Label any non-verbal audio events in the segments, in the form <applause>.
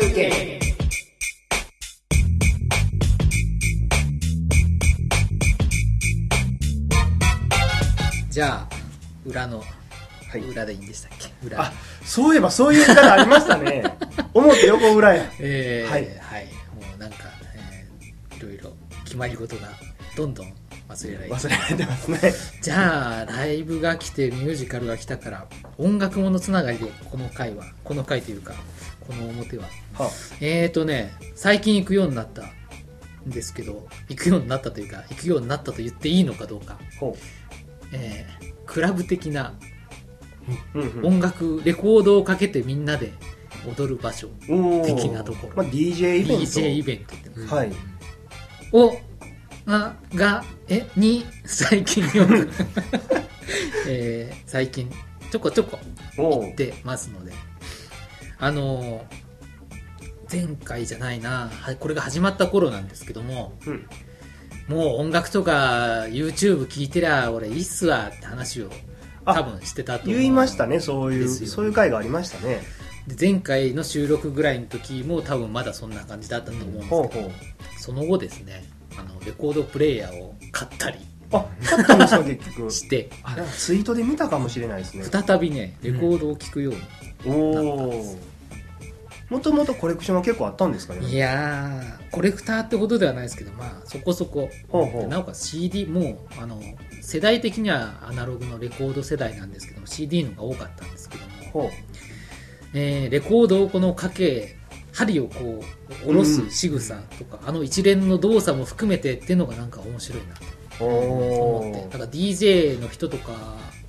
休憩じゃあ裏の、はい。裏でいいんでしたっけ？裏。あそういえばそういう言い方ありましたね。<laughs> 表横裏やえー、ははい。い、もうなんか、えー、いろいろ決まり事がどんどん忘れられて忘れられてますね。じゃあライブが来てミュージカルが来たから音楽ものつながりでこの回はこの回というかこの表は。はえーとね最近行くようになったんですけど行くようになったというか行くようになったと言っていいのかどうか、ほえークラブ的なう、うんうん。音楽レコードをかけてみんなで踊る場所的なところ。まあ、DJ イベント。DJ イベントって言ってますはい。をががえに最近よく、<laughs> えー最近ちょこちょこ行ってますのであのー前回じゃないなはこれが始まった頃なんですけどもうん。もう音楽とか YouTube 聞いてりゃ俺いいっすわって話をあ多分してたと思う。言いましたねそういうそういう回がありましたね。で前回の収録ぐらいの時も多分まだそんな感じだったと思うんですけど、ほうほう。その後ですねあのレコードプレーヤーを買ったりあ買ったんですか <laughs> 結局。して。ツイートで見たかもしれないですね。再びねレコードを聴くように、おなったんでおすもともとコレクションは結構あったんですかね？いやーコレクターってほどではないですけどまあそこそこ。ほうほう。でなおかつ CD もうあの世代的にはアナログのレコード世代なんですけども CD のが多かったんですけども、ほえーレコードをこのかけ針をこう下ろす仕草とか、あの一連の動作も含めてっていうのがなんか面白いなと思って。だから DJ の人とか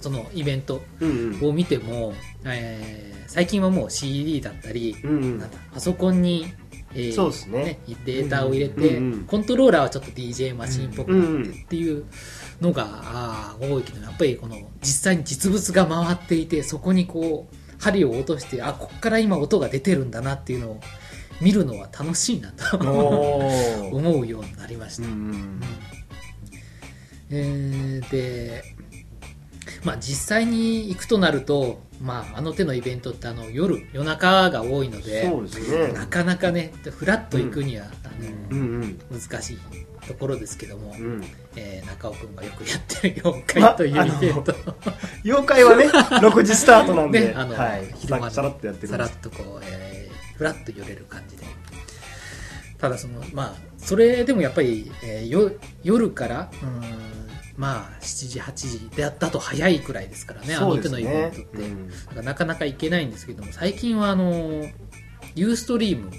そのイベントうんうん。を見ても、えー最近はもう CD だったり、うんうん。なんだパソコンに、えーそうですね。データを入れて、うんうんコントローラーはちょっと DJ マシンっぽくなってうんうんっていうのが、あー多いけどやっぱりこの実際に実物が回っていてそこにこう針を落としてあこっから今音が出てるんだなっていうのを見るのは楽しいなと <laughs> 思うようになりました、うん。うん。えーで、まあ、実際に行くとなると、まあ、あの手のイベントってあの夜夜中が多いのでね。なかなかねフラッと行くには、うん。うんあの難しいところですけども、うん。えー中尾君がよくやってる妖怪というイベント、妖怪はね6時スタートなんで、<laughs> ねあのはい、昼間にさらっとやってさらっとこう、えーフラッと寄れる感じで。ただそのまあそれでもやっぱり、えーよ夜からうんまあ7時8時でやったと早いくらいですからねあの手のイベントって、うん。だからなかなか行けないんですけども最近はあのユーストリーム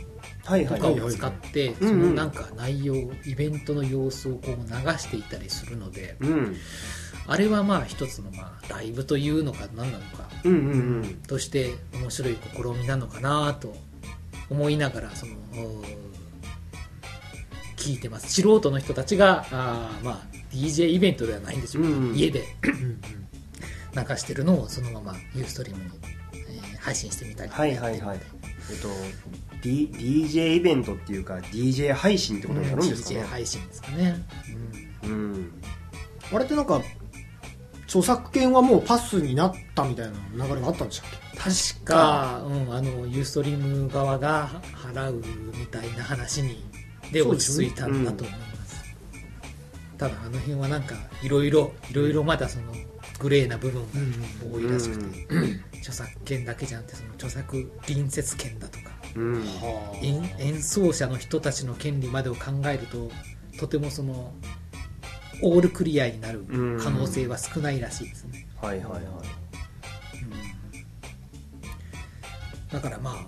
とかを使って、そのなんか内容イベントの様子をこう流していたりするのでうん。あれはまあ一つのまあライブというのか何なのかうんうんうん。として面白い試みなのかなと思いながらその聞いてます。素人の人たちがあーまあ DJ イベントではないんでしょうけど、うんうん。家で流してるのをそのままユーストリームに、えー配信してみたりはいはいはい。えっと、D、DJ イベントっていうか DJ 配信ってことになるんですか DJ ね配信ですかね、うん。あれってなんか著作権はもうパスになったみたいな流れがあったんでしたっけ？確か、うん、あのユーストリーム側が払うみたいな話にで落ち着いたんだと思いますただあの辺はなんかいろいろいろいろまだそのグレーな部分が多いらしくて、著作権だけじゃなくてその著作隣接権だとかうん。演演奏者の人たちの権利までを考えるととてもそのオールクリアになる可能性は少ないらしいですね、はいはいはい。だからまあ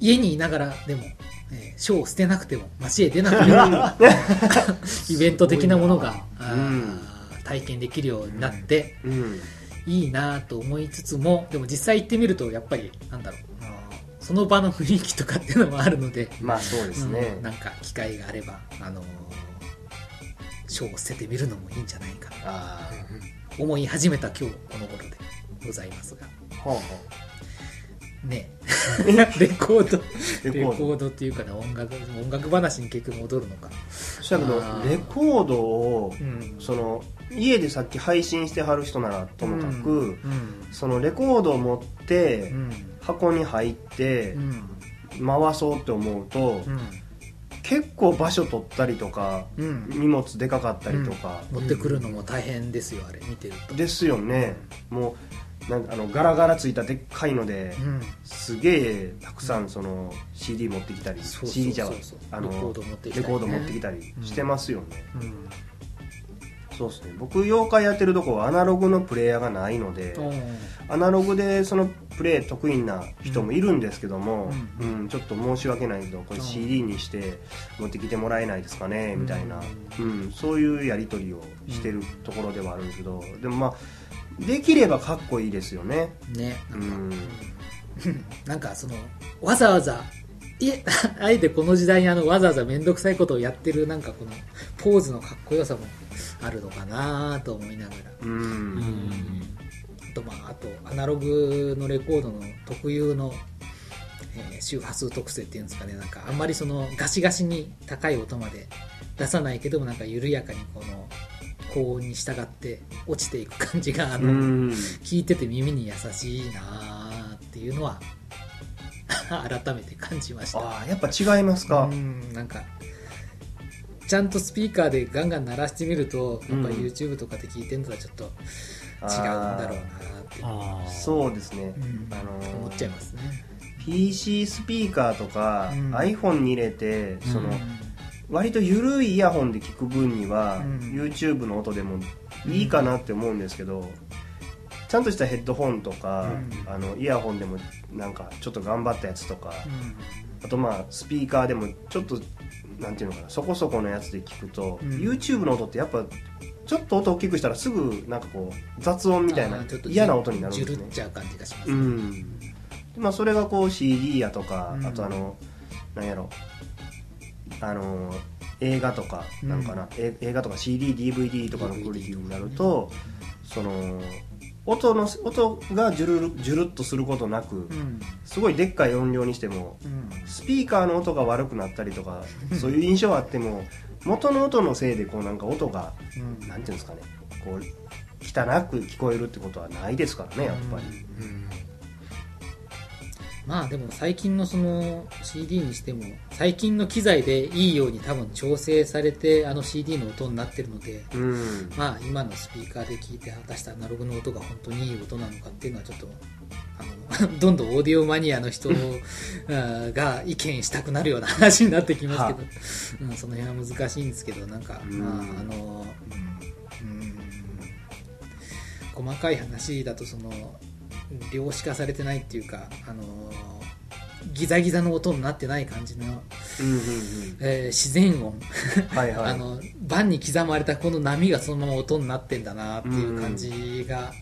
家にいながらでも、えー書を捨てなくても街へ出なくても <laughs> イベント的なものが、うん。体験できるようになって、うん。いいなと思いつつもでも実際行ってみるとやっぱりなんだろうその場の雰囲気とかっていうのもあるので、まあそうですね。うんなんか機会があればあのー書を捨ててみるのもいいんじゃないかな。あ思い始めた今日この頃でございますが。あはね。<laughs> レコード。レコード。っていうかね音楽音楽話に結局戻るのか。あそやけどレコードをうん。その家でさっき配信してはる人ならともかく、うん。そのレコードを持って、うん。箱に入って、うん。回そうって思うと、うん。結構場所取ったりとかうん。荷物でかかったりとか、持ってくるのも大変ですよあれ見てると。ですよね。もうなんかあのガラガラついたでっかいので、うん。すげえたくさんその CD 持ってきたり CD じゃあのレコード持ってきたりね。レコード持ってきたりしてますよね、うんそうですね。僕妖怪やってるとこはアナログのプレイヤーがないので、アナログでそのプレイ得意な人もいるんですけども、ううんちょっと申し訳ないけどこれう。ん CD にして持ってきてもらえないですかね、みたいな、ううん、そういうやり取りをしてるところではあるんですけどでもまあできればかっこいいですよね。ね。うん。<laughs> なんかそのわざわざいえあえてこの時代にあのわざわざ面倒くさいことをやってるなんかこのポーズのかっこよさもあるのかなと思いながら。うん。あとまああとアナログのレコードの特有の、えー周波数特性っていうんですかね。なんかあんまりそのガシガシに高い音まで出さないけどもなんか緩やかにこの高音に従って落ちていく感じがあの、うん。聞いてて耳に優しいなーっていうのは改めて感じました。ああやっぱ違いますか？うんなんかちゃんとスピーカーでガンガン鳴らしてみるとやっぱうん。YouTube とかで聞いてるのとはちょっと違うんだろうなって。そうですね、うん。あのー思っちゃいますね。PC スピーカーとか、うん。iPhone に入れてその、うん。割と緩いイヤホンで聞く分には、うん。YouTube の音でもいいかなって思うんですけど、ちゃんとしたヘッドホンとか、うん。あのイヤホンでもなんかちょっと頑張ったやつとか、うん。あとまあスピーカーでもちょっとなんていうのかなそこそこのやつで聞くと、うん。YouTube の音ってやっぱちょっと音大きくしたらすぐなんかこう雑音みたいな嫌な音になるんですね。じゅるっちゃう感じがします、うん。まあそれがこう CD やとか、うん。あとあのなんやろ。あの映画とかなんかな、え映画とか CDDVD とかのクオリティになると、その音の音がジュルルジュルっとすることなく、うん。すごいでっかい音量にしてもうん。スピーカーの音が悪くなったりとかそういう印象はあっても元の音のせいでこうなんか音がうん。なんていうんですかねこう汚く聞こえるってことはないですからねやっぱり。うんまあでも最近のその CD にしても最近の機材でいいように多分調整されてあの CD の音になってるのでうん。まあ今のスピーカーで聞いて果たしたアナログの音が本当にいい音なのかっていうのはちょっとあの <laughs> どんどんオーディオマニアの人 <laughs> が意見したくなるような話になってきますけど、うん、その辺は難しいんですけどなんか、うん。まああのうん。うん。細かい話だとその量子化されてないっていうかあのギザギザの音になってない感じの、うんうんえー自然音。うんはいはい。<laughs> あの盤に刻まれたこの波がそのまま音になってんだなっていう感じが、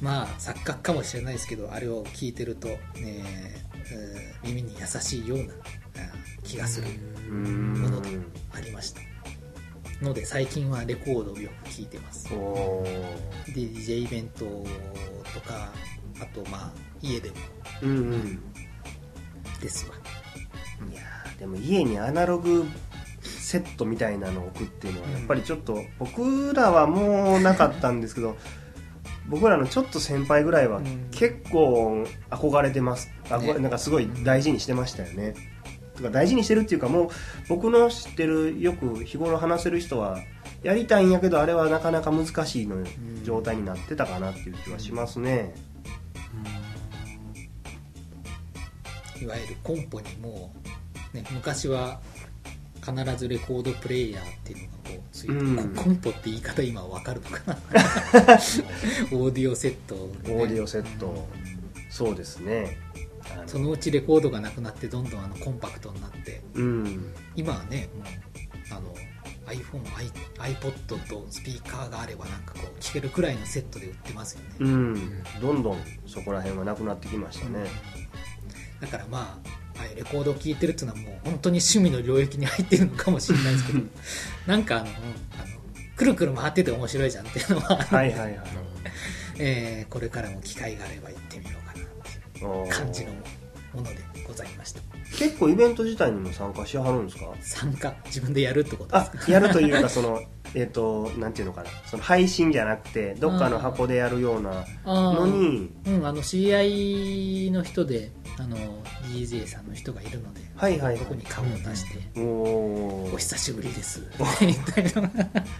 まあ錯覚かもしれないですけどあれを聞いてると、ねえー耳に優しいようなあ気がするうんものでありました。ので最近はレコードをよく聞いてます。おー。DJ イベントとかあとまあ家でも。うんうん。ですわ。いやーでも家にアナログセットみたいなのを置くっていうのはやっぱりちょっと僕らはもうなかったんですけど僕らのちょっと先輩ぐらいはうん。結構憧れてます。憧れね。なんかすごい大事にしてましたよね。とか大事にしてるっていうかもう僕の知ってるよく日頃話せる人はやりたいんやけどあれはなかなか難しいの状態になってたかなっていう気はしますねいわゆるコンポにもう、ね、昔は必ずレコードプレイヤーっていうのがこうついて、うん。ココンポって言い方今わかるのかな？<laughs> オーディオセット、オーディオセット。そうですね。そのうちレコードがなくなってどんどんあのコンパクトになって。うん。今はねもうあの iPhone、iPod とスピーカーがあればなんかこう聴けるくらいのセットで売ってますよね、うん、どんどんそこら辺はなくなってきましたね、だからまあああいうレコードを聴いてるっていうのはもう本当に趣味の領域に入ってるのかもしれないですけど <laughs> なんかあの,、うん、あのくるくる回ってて面白いじゃんっていうのは、はいはいはい。<laughs> えーこれからも機会があれば行ってみようかなっていう感じのものでございました。結構イベント自体にも参加しはるんですか？参加自分でやるってことです。あかやるというかその <laughs> えっ、となんていうのかな？その配信じゃなくてどっかの箱でやるようなのに。うん、あの知り合いの人であの DJ さんの人がいるので、はいはいはい。ここに顔を出しておおお久しぶりです。って言ったりとか、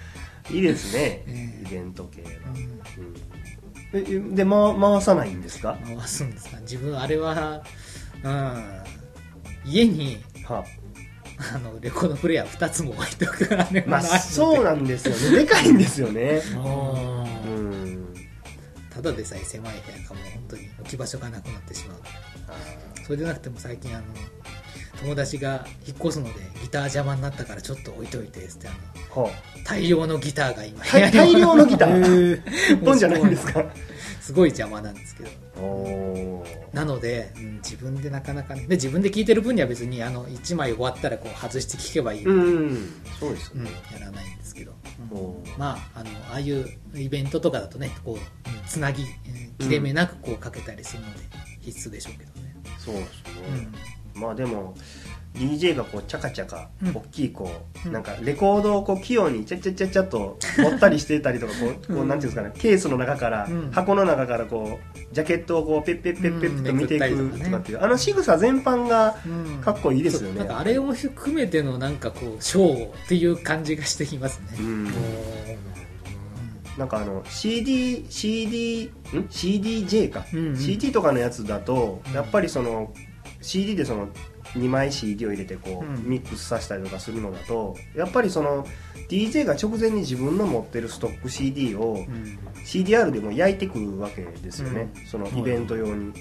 <laughs> いいですね、ええ。イベント系は、うん。うん。えで、ま、回さないんですか？回すんですか？自分あれは、うん、家にはあ。のレコードプレイヤー2つも置いとくあれはまあそうなんですよね。でかいんですよね。あうん。ただでさえ狭い部屋がもう本当に置き場所がなくなってしまう。それでなくても最近あの友達が引っ越すのでギター邪魔になったからちょっと置いといてってあのは大量のギターが今あ大大量のギタへーー一本じゃないんですか？すごい邪魔なんですけど。なので、うん自分でなかなかね。で自分で聴いてる分には別にあの1枚終わったらこう外して聴けばいいので、うんそうですようんね、やらないんですけど、まああのああいうイベントとかだとねこうつなぎえー切れ目なくこうかけたりするので必須でしょうけどね、そうですね、うんまあでも DJ がこうチャカチャカ、うん。大きいこう、うん。なんかレコードをこう器用にチャッチャッチャッチャッと持ったりしてたりとかこうこうなんていうんですかねケースの中から、うん。箱の中からこうジャケットをこうペッペッペッペッと見ていくとかっていう、あの仕草全般がうん。かっこいいですよね、そうなんかあれを含めてのなんかこうショーっていう感じがしてきますね、なんかあの CD CD ん？CDJ か、うんうん。CD とかのやつだとうん。やっぱりその CD でその2枚 CD を入れてこう、うん。ミックスさせたりとかするのだとやっぱりその DJ が直前に自分の持ってるストック CD をうん。CDR でも焼いてくるわけですよね、そのイベント用に、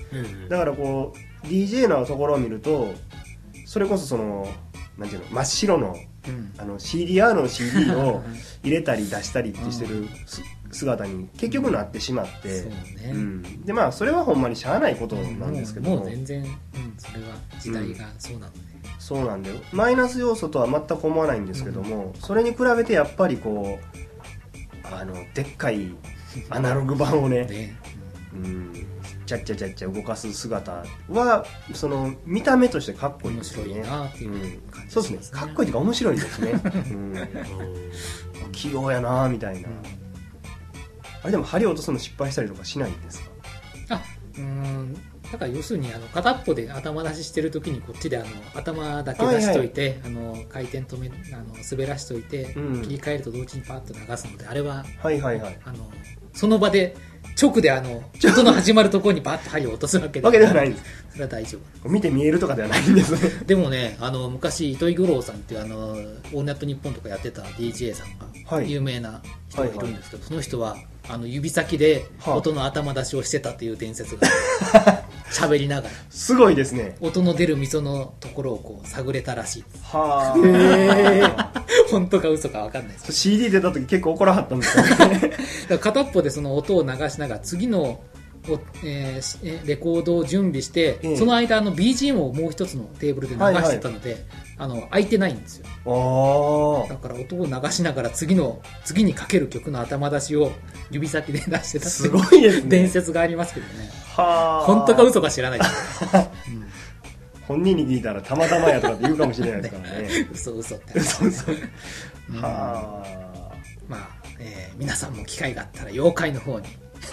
だからこう DJ のところを見るとそれこそそのなんていうの真っ白のうん。あの CDR の CD を入れたり出したりってしてるす姿に結局なってしまって、そうね、うん、でまあそれはほんまにしゃあないことなんですけども。うもう全然、うん、それは時代がそうなので、そうなんだよ。マイナス要素とは全く思わないんですけども、それに比べてやっぱりこうあのでっかいアナログ版をね、で、うん、ちゃっちゃちゃっちゃ動かす姿はその見た目としてかっこいいですよね。ううん。そうですね。かっこいいというか面白いですね、うん、器用やなみたいな、あれでも針落とすの失敗したりとかしないんですか？あうんだから要するにあの片っぽで頭出ししてる時にこっちであの頭だけ出しといて、あの回転止めあの滑らしといて、うん。切り替えると同時にパッと流すのであれははいはいはい。あのその場で直であの音の始まるところにバッと針を落とすわけわけではないんです。それは大丈夫。見て見えるとかではないんですね。でもねあの昔糸井五郎さんっていうあのオールナイトニッポンとかやってた DJ さんがはい。有名な人がいるんですけど、その人はあの指先で音の頭出しをしてたっていう伝説が <laughs> 喋りながら。すごいですね。音の出る溝のところをこう探れたらしい。ですはあ。<laughs> 本当か嘘か分かんない。です CD 出た時結構怒らはったんですよね。<laughs> 片っぽでその音を流しながら次のおえーレコードを準備して、ええその間あの BGM をもう一つのテーブルで流してたので、あの空いてないんですよ。あだから音を流しながら次の次にかける曲の頭出しを指先で出してたすごいですね。伝説がありますけどね。あはあ。本当か嘘か知らないです。けど、本人に聞いたらたまたまやとかって言うかもしれないですからね。うん、嘘嘘って。そうそううん。はまあ、えー皆さんも機会があったら妖怪の方に。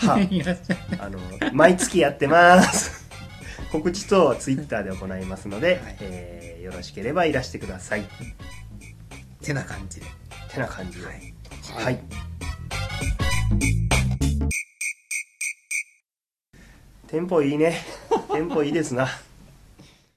あはい <laughs> いらっしゃい。あの毎月やってます告知等はツイッターで行いますので、はい。えーよろしければいらしてください。てな感じで。てな感じで。はい。はい、テンポいいね。テンポいいですな